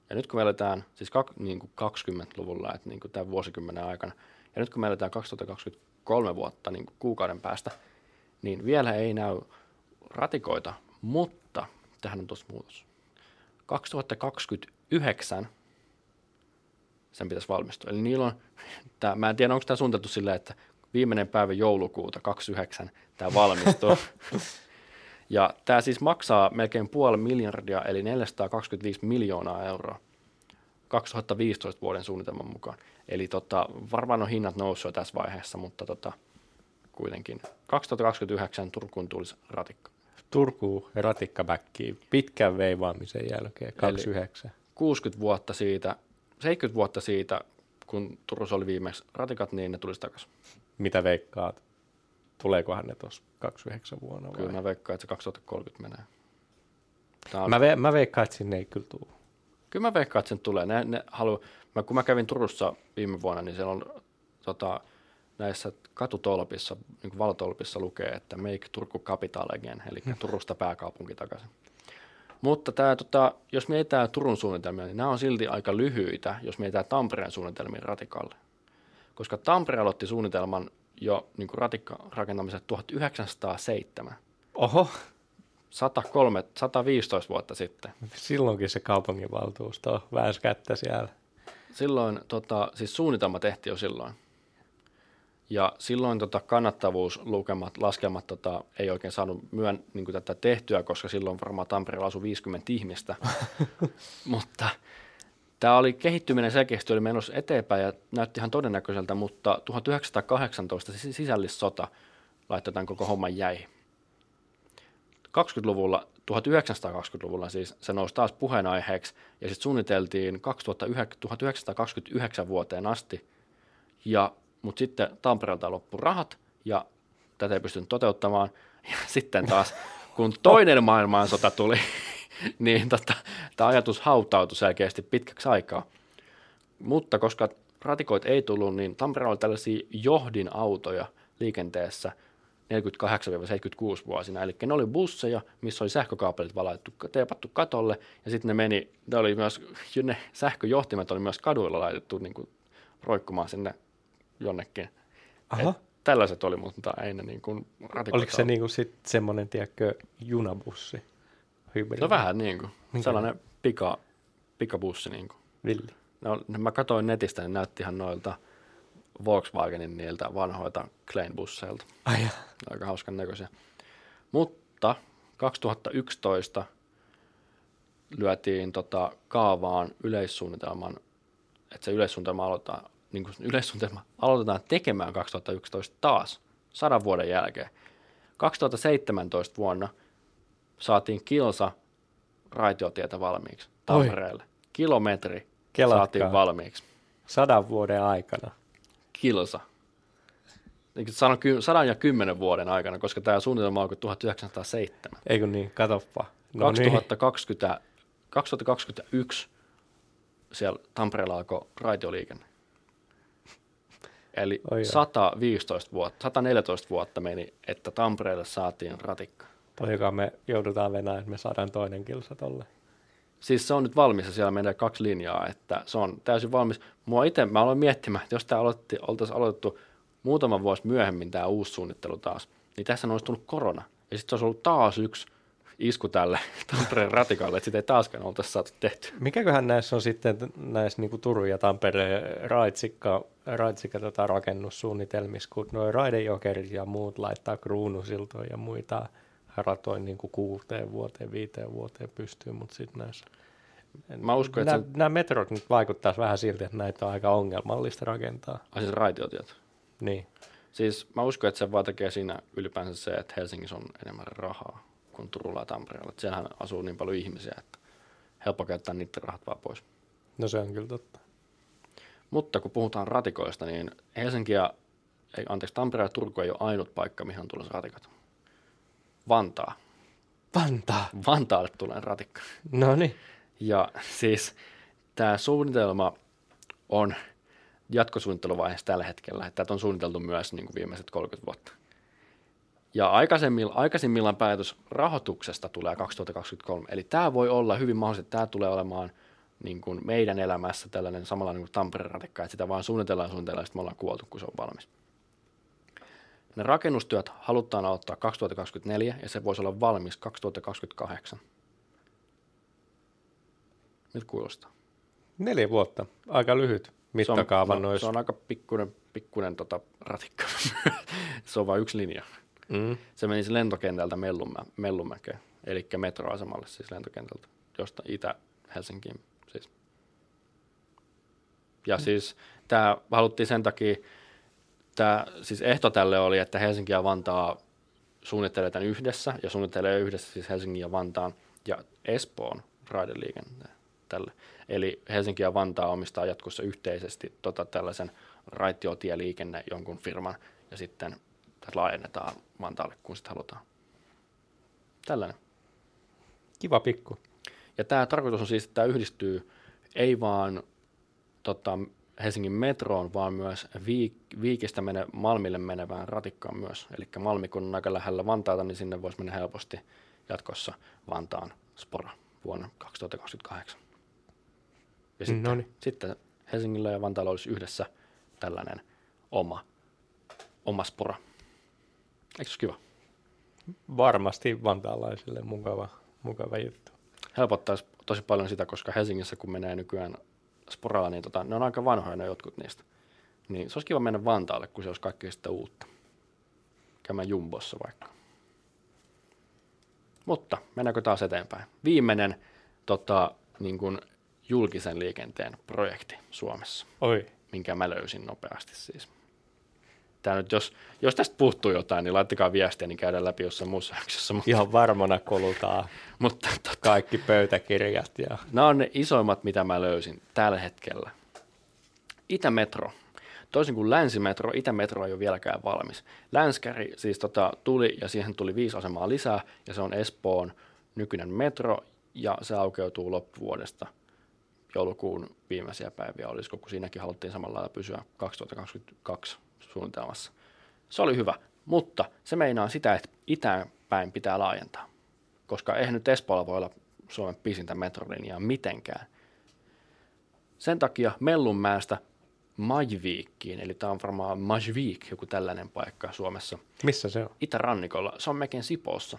Ja nyt kun me eletään, siis kak, niin kuin 20-luvulla, että niin kuin tämän vuosikymmenen aikana, ja nyt kun me eletään 2023 vuotta niin kuin kuukauden päästä, niin vielä ei näy ratikoita, mutta tähän on tuossa muutos. 2029 sen pitäisi valmistua. Eli niillä on, tää, mä en tiedä onko tämä suunniteltu silleen, että viimeinen päivä joulukuuta 29 tämä valmistuu. ja tämä siis maksaa melkein puoli miljardia, eli 425 miljoonaa euroa 2015 vuoden suunnitelman mukaan. Eli tota, varmaan on hinnat noussut tässä vaiheessa, mutta tota, kuitenkin 2029 Turkuun tulisi ratikka. Turku ratikkamäkkiin pitkän veivaamisen jälkeen, 29. Eli 60 vuotta siitä, 70 vuotta siitä, kun Turussa oli viimeksi ratikat, niin ne tulisi takaisin. Mitä veikkaat? Tuleekohan ne tuossa 29 vuonna vai? Kyllä mä veikkaan, että se 2030 menee. on... mä, ve- mä veikkaan, että sinne ei kyllä tule. Kyllä mä veikkaan, että sen tulee. Ne, ne halu... mä, kun mä kävin Turussa viime vuonna, niin siellä on tota, näissä katutolpissa, niin valotolpissa lukee, että make Turku capital again, eli hmm. Turusta pääkaupunki takaisin. Mutta tämä, tota, jos mietitään Turun suunnitelmia, niin nämä on silti aika lyhyitä, jos mietitään Tampereen suunnitelmia ratikalle. Koska Tampere aloitti suunnitelman jo niin kuin ratikkarakentamisessa 1907. Oho. 103, 115 vuotta sitten. Silloinkin se kaupunginvaltuusto väänsi kättä siellä. Silloin, tota, siis suunnitelma tehtiin jo silloin. Ja silloin tota kannattavuuslukemat, laskelmat tota, ei oikein saanut myön niin kuin tätä tehtyä, koska silloin varmaan Tampereella asui 50 ihmistä. mutta tämä oli kehittyminen selkeästi oli menossa eteenpäin ja näytti ihan todennäköiseltä, mutta 1918 sisällissota laittoi tämän koko homman jäi. 20-luvulla, 1920-luvulla siis se nousi taas puheenaiheeksi ja sitten suunniteltiin 2009, 1929 vuoteen asti ja mutta sitten Tampereelta loppu rahat ja tätä ei pystynyt toteuttamaan. Ja sitten taas, kun toinen maailmansota tuli, niin tota, tämä ajatus hautautui selkeästi pitkäksi aikaa. Mutta ratikoit ei tullut, niin Tampereella oli tällaisia johdinautoja liikenteessä 48-76 vuosina. Eli ne oli busseja, missä oli sähkökaapelit valaittu, teepattu katolle, ja sitten ne meni, ne oli myös, ne sähköjohtimet oli myös kaduilla laitettu niin kuin roikkumaan sinne jonnekin. Aha. tällaiset oli, mutta ei ne niin kuin Oliko se niin kuin sit semmoinen, tiedätkö, junabussi? Hybridi. No vähän niin kuin. Minkä? Sellainen pika, pikabussi niin kuin. Villi. No, mä katsoin netistä, niin näytti ihan noilta Volkswagenin niiltä vanhoilta Klein-busseilta. Ai ja. Aika hauskan näköisiä. Mutta 2011 lyötiin tota kaavaan yleissuunnitelman, että se yleissuunnitelma niin kuin yleissuunnitelma aloitetaan tekemään 2011 taas, sadan vuoden jälkeen. 2017 vuonna saatiin kilsa raitiotietä valmiiksi Tampereelle. Oi. Kilometri Kelatkaa. saatiin valmiiksi. Sadan vuoden aikana. Kilsa. Sadan ja kymmenen vuoden aikana, koska tämä suunnitelma alkoi 1907. Eikö niin, katoppa. No 2020, niin. 2021 siellä Tampereella alkoi raitioliikenne. Eli Oi 115 vuotta, 114 vuotta meni, että Tampereelle saatiin ratikka. Paljonkaan me joudutaan venään, että me saadaan toinen kilsa tolle. Siis se on nyt valmis ja siellä menee kaksi linjaa, että se on täysin valmis. Mua itse, mä aloin miettimään, että jos tämä aloitti, oltaisiin aloitettu muutama vuosi myöhemmin tämä uusi suunnittelu taas, niin tässä olisi tullut korona. Ja sitten se olisi ollut taas yksi isku tälle Tampereen ratikalle, että sitä ei taaskaan oltaisi saatu tehty. Mikäköhän näissä on sitten näissä niin kuin Turun ja Tampereen raitsikka, raitsikka tota rakennussuunnitelmissa, kun nuo raidejokerit ja muut laittaa kruunusiltoja ja muita ratoin niin kuin kuuteen vuoteen, viiteen vuoteen pystyy, mutta sitten näissä Mä uskon, että nämä, sen... nämä metrot nyt vaikuttaisi vähän siltä, että näitä on aika ongelmallista rakentaa. Ai siis raitiotiet? Niin. Siis mä uskon, että se vaan tekee siinä ylipäänsä se, että Helsingissä on enemmän rahaa kuin Turulla ja Tampereella. Että siellähän asuu niin paljon ihmisiä, että helppo käyttää niiden rahat vaan pois. No se on kyllä totta. Mutta kun puhutaan ratikoista, niin Helsinki ja, ei, anteeksi, Tampere ja Turku ei ole ainut paikka, mihin on tulossa ratikat. Vantaa. Vantaa? Vantaalle tulee ratikka. No niin. Ja siis tämä suunnitelma on jatkosuunnitteluvaiheessa tällä hetkellä. Tätä on suunniteltu myös niin kuin viimeiset 30 vuotta. Ja aikaisemmilla, aikaisemmillaan päätös rahoituksesta tulee 2023. Eli tämä voi olla hyvin mahdollista, että tämä tulee olemaan niin kuin meidän elämässä tällainen samalla niin kuin Tampereen ratikka, että sitä vaan suunnitellaan suunnitellaan, ja sitten me ollaan kuoltu, kun se on valmis. Ne rakennustyöt halutaan aloittaa 2024 ja se voisi olla valmis 2028. Nyt kuulostaa. Neljä vuotta. Aika lyhyt mittakaava se on, no, se on aika pikkuinen, pikkuinen tota, ratikka. se on vain yksi linja. Mm. Se menisi lentokentältä Mellumä, Mellumäkeen, eli metroasemalle siis lentokentältä, josta Itä-Helsinkiin siis. Ja mm. siis tämä haluttiin sen takia, tämä, siis ehto tälle oli, että Helsinki ja Vantaa suunnittelee tämän yhdessä, ja suunnittelee yhdessä siis Helsingin ja Vantaan ja Espoon raideliikenteen tälle. Eli Helsinki ja Vantaa omistaa jatkossa yhteisesti tota, tällaisen raitiotieliikenne jonkun firman, ja sitten laajennetaan Vantaalle, kun sitä halutaan. Tällainen. Kiva pikku. Ja tämä tarkoitus on siis, että tämä yhdistyy ei vaan tota, Helsingin metroon, vaan myös Viik- Viikistä mene, Malmille menevään ratikkaan myös. Eli Malmi, kun on aika lähellä Vantaata, niin sinne voisi mennä helposti jatkossa Vantaan Spora vuonna 2028. Ja sitten, Noniin. sitten Helsingillä ja Vantaalla olisi yhdessä tällainen oma, oma Spora. Eikö se kiva? Varmasti vantaalaisille mukava, mukava juttu. Helpottaisi tosi paljon sitä, koska Helsingissä kun menee nykyään sporalla, niin tota, ne on aika vanhoja ne jotkut niistä. Niin se olisi kiva mennä Vantaalle, kun se olisi kaikki sitä uutta. Käymään Jumbossa vaikka. Mutta mennäänkö taas eteenpäin? Viimeinen tota, niin kuin julkisen liikenteen projekti Suomessa. Oi. Minkä mä löysin nopeasti siis. Tää nyt, jos, jos tästä puuttuu jotain, niin laittakaa viestiä, niin käydään läpi jossain muussa jaksossa. Mutta... Ihan varmana kolutaan mutta, tota, kaikki pöytäkirjat. Ja... Nämä on ne isoimmat, mitä mä löysin tällä hetkellä. Itämetro. Toisin kuin länsimetro, Itämetro ei ole vieläkään valmis. Länskäri siis tota, tuli ja siihen tuli viisi asemaa lisää ja se on Espoon nykyinen metro ja se aukeutuu loppuvuodesta joulukuun viimeisiä päiviä, olisiko, kun siinäkin haluttiin samalla lailla pysyä 2022 suunnitelmassa. Se oli hyvä, mutta se meinaa sitä, että itään päin pitää laajentaa, koska eihän nyt Espoolla voi olla Suomen pisintä metrolinjaa mitenkään. Sen takia Mellunmäestä Majviikkiin, eli tämä on varmaan Majvik, joku tällainen paikka Suomessa. Missä se on? Itärannikolla, se on melkein Sipoossa.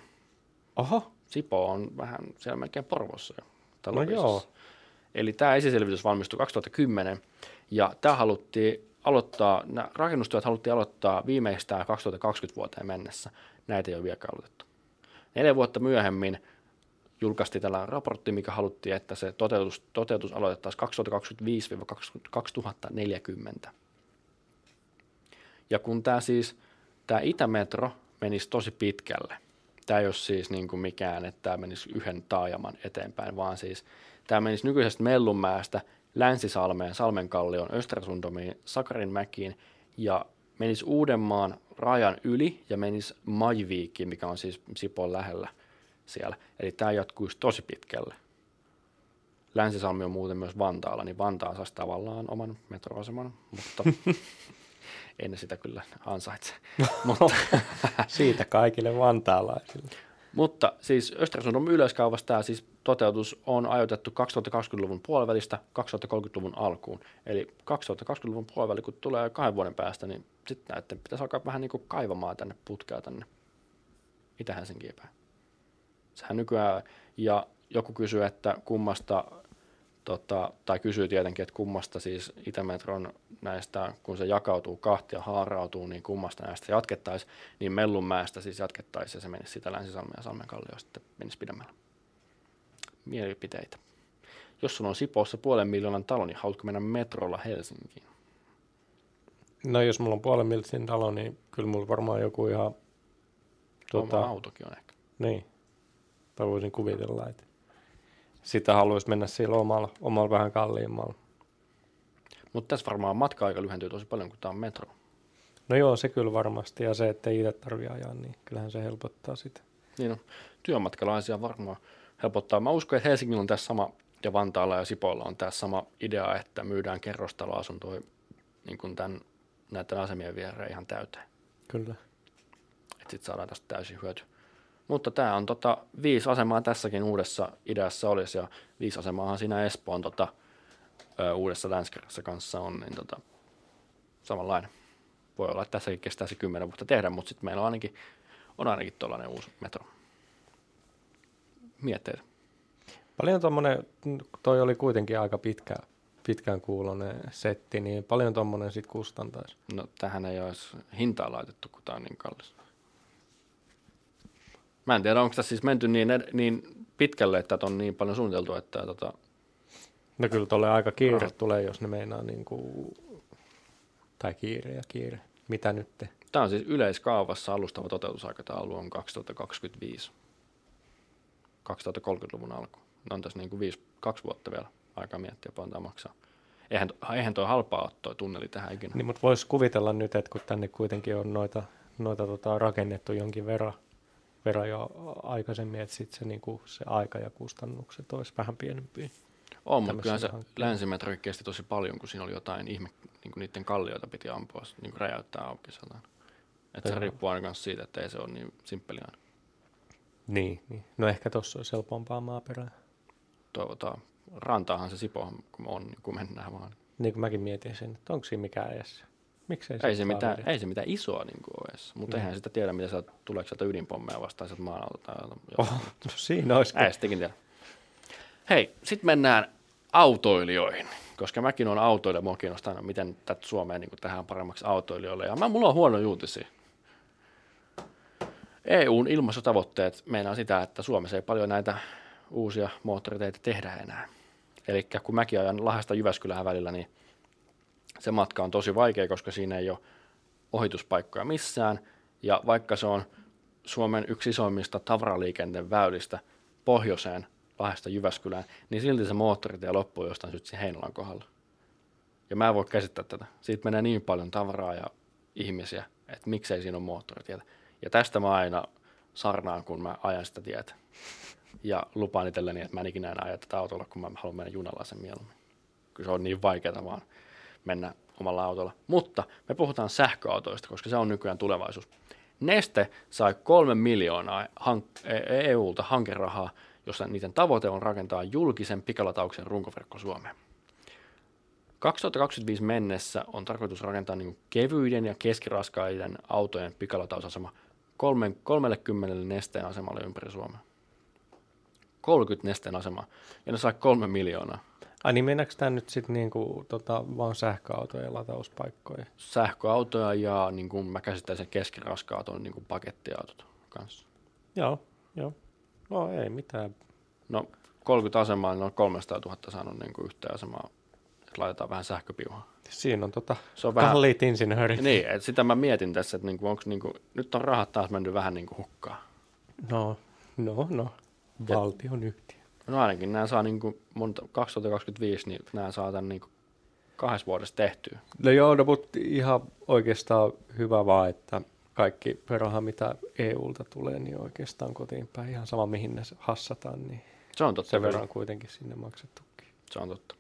Oho, Sipo on vähän siellä melkein Porvossa jo. No joo. Eli tämä esiselvitys valmistui 2010 ja tämä haluttiin aloittaa, nämä rakennustyöt haluttiin aloittaa viimeistään 2020 vuoteen mennessä. Näitä ei ole vielä aloitettu. Neljä vuotta myöhemmin julkaistiin tällainen raportti, mikä haluttiin, että se toteutus, toteutus aloitettaisiin 2025-2040. Ja kun tämä siis, tämä Itämetro menisi tosi pitkälle, tämä ei ole siis niin kuin mikään, että tämä menisi yhden taajaman eteenpäin, vaan siis tämä menisi nykyisestä Mellunmäestä Länsisalmeen, Salmenkallion, Östersundomiin, Sakarinmäkiin ja menisi Uudenmaan rajan yli ja menisi Majviikkiin, mikä on siis Sipon lähellä siellä. Eli tämä jatkuisi tosi pitkälle. Länsisalmi on muuten myös Vantaalla, niin Vantaa saisi tavallaan oman metroaseman, mutta en sitä kyllä ansaitse. mutta, siitä kaikille vantaalaisille. Mutta siis Östersundom yleiskaavassa tämä siis toteutus on ajoitettu 2020-luvun puolivälistä 2030-luvun alkuun. Eli 2020-luvun puoliväli, kun tulee kahden vuoden päästä, niin sitten näiden pitäisi alkaa vähän niin kuin kaivamaan tänne putkea tänne Itä-Helsinkiin päin. Sehän nykyään, ja joku kysyy, että kummasta, tota, tai kysyy tietenkin, että kummasta siis Itämetron näistä, kun se jakautuu kahtia, haarautuu, niin kummasta näistä jatkettaisiin, niin Mellunmäestä siis jatkettaisiin ja se menisi sitä Länsisalmen ja Salmenkallio sitten menisi pidemmällä. Mielipiteitä. Jos sulla on Sipoossa puolen miljoonan talo, niin haluatko mennä metrolla Helsinkiin? No jos mulla on puolen miltsin talo, niin kyllä mulla varmaan joku ihan, Tuota, Oma autokin on ehkä. niin, tai voisin kuvitella, että sitä haluaisi mennä sillä omalla, omalla vähän kalliimmalla. Mutta tässä varmaan matka-aika lyhentyy tosi paljon, kun tämä on metro. No joo, se kyllä varmasti, ja se, että ei itse tarvitse ajaa, niin kyllähän se helpottaa sitä. Niin on. Työmatkalaisia varmaan helpottaa. Mä uskon, että Helsingillä on tässä sama, ja Vantaalla ja Sipoilla on tässä sama idea, että myydään kerrostaloasuntoja niin kuin tämän, näiden asemien viereen ihan täyteen. Kyllä. Että sitten saadaan tästä täysin hyöty. Mutta tämä on tota, viisi asemaa tässäkin uudessa ideassa olisi, ja viisi asemaahan siinä Espoon tota, ö, uudessa Länskärässä kanssa on, niin tota, samanlainen. Voi olla, että tässäkin kestää se kymmenen vuotta tehdä, mutta sitten meillä on ainakin, on ainakin tuollainen uusi metro. Mietteitä. Paljon tuommoinen, toi oli kuitenkin aika pitkä, pitkään kuulonen setti, niin paljon tuommoinen sitten kustantaisi. No tähän ei olisi hintaa laitettu, kun tämä on niin kallis. Mä en tiedä, onko tässä siis menty niin, ed- niin pitkälle, että on niin paljon suunniteltu, että tota, No kyllä tuolle aika kiire Rahat. tulee, jos ne meinaa niin kuin, tai kiire ja kiire. Mitä nyt te? Tämä on siis yleiskaavassa alustava toteutusaikataulu on 2025. 2030-luvun alku. Ne on tässä niin kuin viisi, kaksi vuotta vielä aikaa miettiä, paljon tämä maksaa. Eihän, eihän toi halpaa ole toi tunneli tähän ikinä. Niin, mutta voisi kuvitella nyt, että kun tänne kuitenkin on noita, noita tota, rakennettu jonkin verran, verran jo aikaisemmin, että sitten se, niin kuin, se aika ja kustannukset olisi vähän pienempiä. on, mutta kyllä se länsimetro kesti tosi paljon, kun siinä oli jotain ihme, niin kuin niiden kallioita piti ampua, niin kuin räjäyttää auki sellainen. Että se riippuu aina kanssa siitä, että ei se ole niin simppeli aina. Niin, niin. No ehkä tuossa olisi helpompaa maaperää. Toivotaan. Rantaahan se Sipohan, kun on, niin kun mennään vaan. Niin kuin mäkin mietin sen, että onko siinä mikään edes. Miksei Ei sit se, mitään, ei se mitään isoa niin kuin ole edes, mutta Niin. eihän sitä tiedä, mitä sieltä, tuleeko sieltä ydinpommeja vastaan sieltä maan alta. Oh, no siinä olisi. Ei tiedä. Hei, sitten mennään autoilijoihin, koska mäkin olen autoilija, mua kiinnostaa miten tätä Suomea niin tähän paremmaksi autoilijoille. Ja mä, mulla on huono uutisia. EUn ilmastotavoitteet meinaa sitä, että Suomessa ei paljon näitä uusia moottoriteitä tehdä enää. Eli kun mäkin ajan Lahdesta Jyväskylään välillä, niin se matka on tosi vaikea, koska siinä ei ole ohituspaikkoja missään. Ja vaikka se on Suomen yksi isoimmista tavaraliikenteen väylistä pohjoiseen Lahdesta Jyväskylään, niin silti se moottoritie loppuu jostain syystä Heinolan kohdalla. Ja mä en voi käsittää tätä. Siitä menee niin paljon tavaraa ja ihmisiä, että miksei siinä ole moottoritietä. Ja tästä mä aina sarnaan, kun mä ajan sitä tietä. Ja lupaan itselleni, että mä en ikinä enää aja tätä autolla, kun mä haluan mennä junalla sen mieluummin. Kyllä se on niin vaikeaa vaan mennä omalla autolla. Mutta me puhutaan sähköautoista, koska se on nykyään tulevaisuus. Neste sai kolme miljoonaa hank- E- EUlta hankerahaa, jossa niiden tavoite on rakentaa julkisen pikalatauksen runkoverkko Suomeen. 2025 mennessä on tarkoitus rakentaa niin kevyiden ja keskiraskaiden autojen pikalautausasema 30 nesteen asemalle ympäri Suomea. 30 nesteen asemaa, ja ne saa kolme miljoonaa. Ai niin mennäänkö tämä nyt sitten niinku, tota, vaan sähköautojen latauspaikkoja? Sähköautoja ja niin kuin mä käsittäisin keskiraskaat on niin kuin pakettiautot kanssa. Joo, joo. No ei mitään. No 30 asemaa, niin on 300 000 saanut niin kuin yhteen asemaa, että laitetaan vähän sähköpiuhaa. Siinä on tota Se on vähän, kalliit insinöörit. niin, että sitä mä mietin tässä, että niin kuin, onko niin kuin, nyt on rahat taas mennyt vähän niin kuin hukkaan. No, no, no. Valtion yhtiö. No ainakin nämä saa niin kuin monta, 2025, niin nämä saa tämän niin kuin kahdessa vuodessa tehtyä. No joo, no, mutta ihan oikeastaan hyvä vaan, että kaikki raha, mitä EUlta tulee, niin oikeastaan kotiin päin. Ihan sama, mihin ne hassataan, niin Se on totta. sen kyllä. verran kuitenkin sinne maksettukin. Se on totta.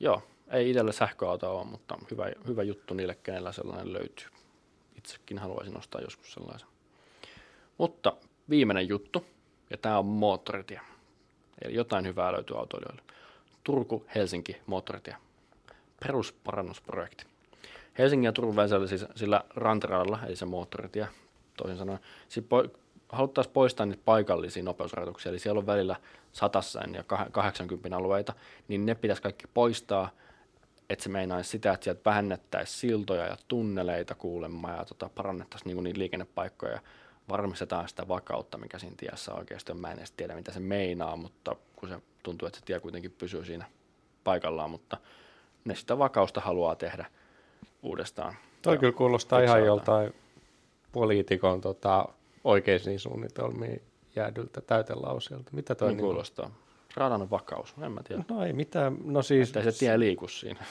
Joo, ei itsellä sähköautoa ole, mutta hyvä, hyvä juttu niille, kenellä sellainen löytyy. Itsekin haluaisin ostaa joskus sellaisen. Mutta viimeinen juttu, ja tämä on moottoritie. Eli jotain hyvää löytyy autoilijoille. Turku-Helsinki moottoritie. Perusparannusprojekti. Helsingin ja Turun välisellä siis sillä rantaradalla, eli se moottoritie, toisin sanoen, sit po- haluttaisiin poistaa niitä paikallisia nopeusrajoituksia, eli siellä on välillä satassen ja kah- 80 alueita, niin ne pitäisi kaikki poistaa, että se meinaisi sitä, että sieltä vähennettäisiin siltoja ja tunneleita kuulemma ja tota, parannettaisiin niinku niitä liikennepaikkoja ja varmistetaan sitä vakautta, mikä siinä tiessä oikeasti on. Mä en edes tiedä, mitä se meinaa, mutta kun se tuntuu, että se tie kuitenkin pysyy siinä paikallaan, mutta ne sitä vakausta haluaa tehdä uudestaan. Toi kyllä kuulostaa ihan joltain poliitikon tota, oikeisiin suunnitelmiin jäädyltä täytelauseelta. Mitä toi Niin niinku- kuulostaa. Radan vakaus, en mä tiedä. No ei mitään. No siis, Että se tie liiku siinä.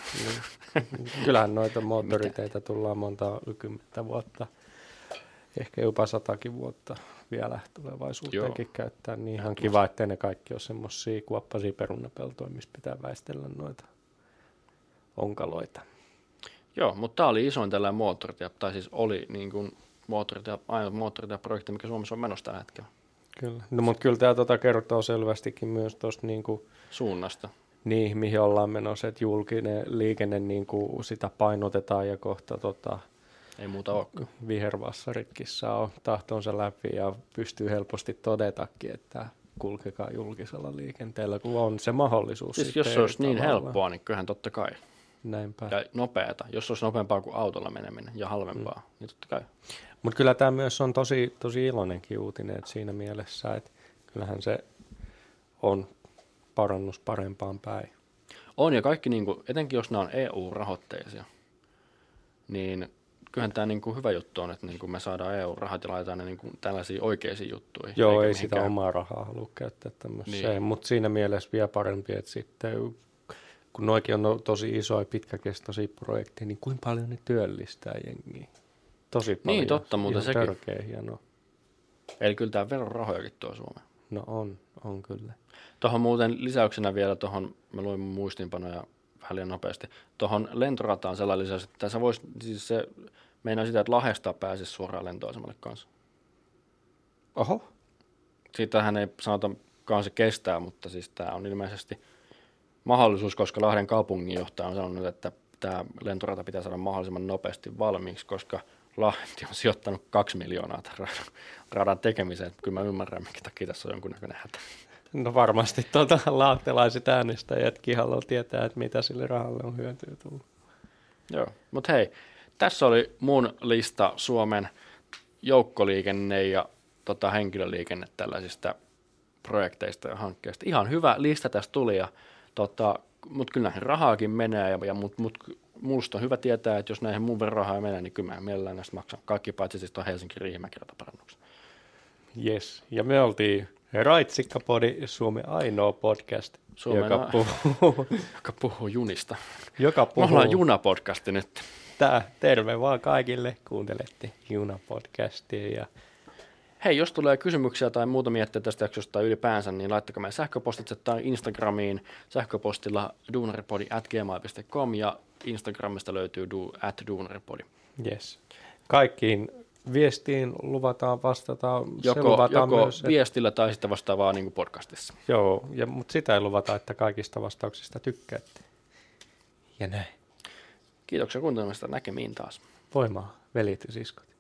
kyllähän noita moottoriteitä tullaan monta kymmentä vuotta, ehkä jopa satakin vuotta vielä tulevaisuuteenkin käyttää. Niin ihan kiva, ettei ne kaikki ole semmoisia kuoppaisia perunapeltoja, missä pitää väistellä noita onkaloita. Joo, mutta tämä oli isoin tällainen moottoritie, tai siis oli niin kuin moottoritie, ainut moottoritie-projekti, mikä Suomessa on menossa tällä hetkellä Kyllä. No, mutta kyllä tämä tota kertoo selvästikin myös tuosta niinku, suunnasta. niin, mihin ollaan menossa, että julkinen liikenne niinku, sitä painotetaan ja kohta tota, Ei muuta ole. vihervassaritkin saa tahtonsa läpi ja pystyy helposti todetakin, että kulkekaa julkisella liikenteellä, kun on se mahdollisuus. Siis jos se olisi niin tavalla. helppoa, niin kyllähän totta kai. Näinpä. Ja nopeata. Jos olisi nopeampaa kuin autolla meneminen ja halvempaa, mm. niin totta kai. Mutta kyllä tämä myös on tosi, tosi iloinenkin uutinen että siinä mielessä, että kyllähän se on parannus parempaan päin. On ja kaikki, niin kuin, etenkin jos nämä on EU-rahoitteisia, niin kyllähän tämä niin kuin hyvä juttu on, että niin kuin me saadaan EU-rahat ja laitetaan ne niin kuin tällaisiin oikeisiin juttuihin. Joo, ei sitä mihinkään- omaa rahaa halua käyttää tämmöiseen, Niin. niin. mutta siinä mielessä vielä parempi, että sitten kun noikin on no- tosi isoja pitkäkestoisia projekteja, niin kuinka paljon ne työllistää jengiä? Tosi paljon. Niin, totta, Ihan sekin. törkeä hieno. Eli kyllä tämä verorahojakin tuo Suomeen. No on, on kyllä. Tuohon muuten lisäyksenä vielä tuohon, mä luin mun muistiinpanoja vähän liian nopeasti, tuohon lentorataan sellainen lisäys, että tässä voisi, siis se meinaa sitä, että Lahdesta pääsisi suoraan lentoasemalle kanssa. Oho, Siitähän ei sanota, se kestää, mutta siis tämä on ilmeisesti mahdollisuus, koska Lahden kaupunginjohtaja on sanonut, että tämä lentorata pitää saada mahdollisimman nopeasti valmiiksi, koska Lahti on sijoittanut kaksi miljoonaa tämän radan, tekemiseen. Kyllä mä ymmärrän, minkä takia tässä on jonkunnäköinen hätä. no varmasti tuota, laahtelaiset äänestäjätkin haluaa tietää, että mitä sille rahalle on hyötyä tullut. Joo, mutta hei, tässä oli mun lista Suomen joukkoliikenne ja tota, henkilöliikenne tällaisista projekteista ja hankkeista. Ihan hyvä lista tästä tuli, ja, tota, mutta kyllä näihin rahaakin menee, ja, ja mut, mut, musta on hyvä tietää, että jos näihin mun verran rahaa menee, niin kyllä mä mielellään näistä maksan. Kaikki paitsi siis tuon Helsinki riihimäki parannuksen. Yes, ja me oltiin Raitsikkapodi, Suomen ainoa podcast, Suomen joka a- puhuu, Joka puhuu junista. joka Me puhuu ollaan junapodcasti nyt. Tää, terve vaan kaikille, kuuntelette Juna-podcastia ja Hei, jos tulee kysymyksiä tai muuta miettiä tästä jaksosta ylipäänsä, niin laittakaa meidän sähköpostitse tai Instagramiin sähköpostilla duunaripodi at gmail.com ja Instagramista löytyy du, at duunaripodi. yes. kaikkiin viestiin luvataan vastata. se Joko, luvataan joko myös, että, viestillä tai sitten vastaavaa niin kuin podcastissa. Joo, ja, mutta sitä ei luvata, että kaikista vastauksista tykkäätte. Ja näin. Kiitoksia kuuntelemasta näkemiin taas. Voimaa, velit ja siskot.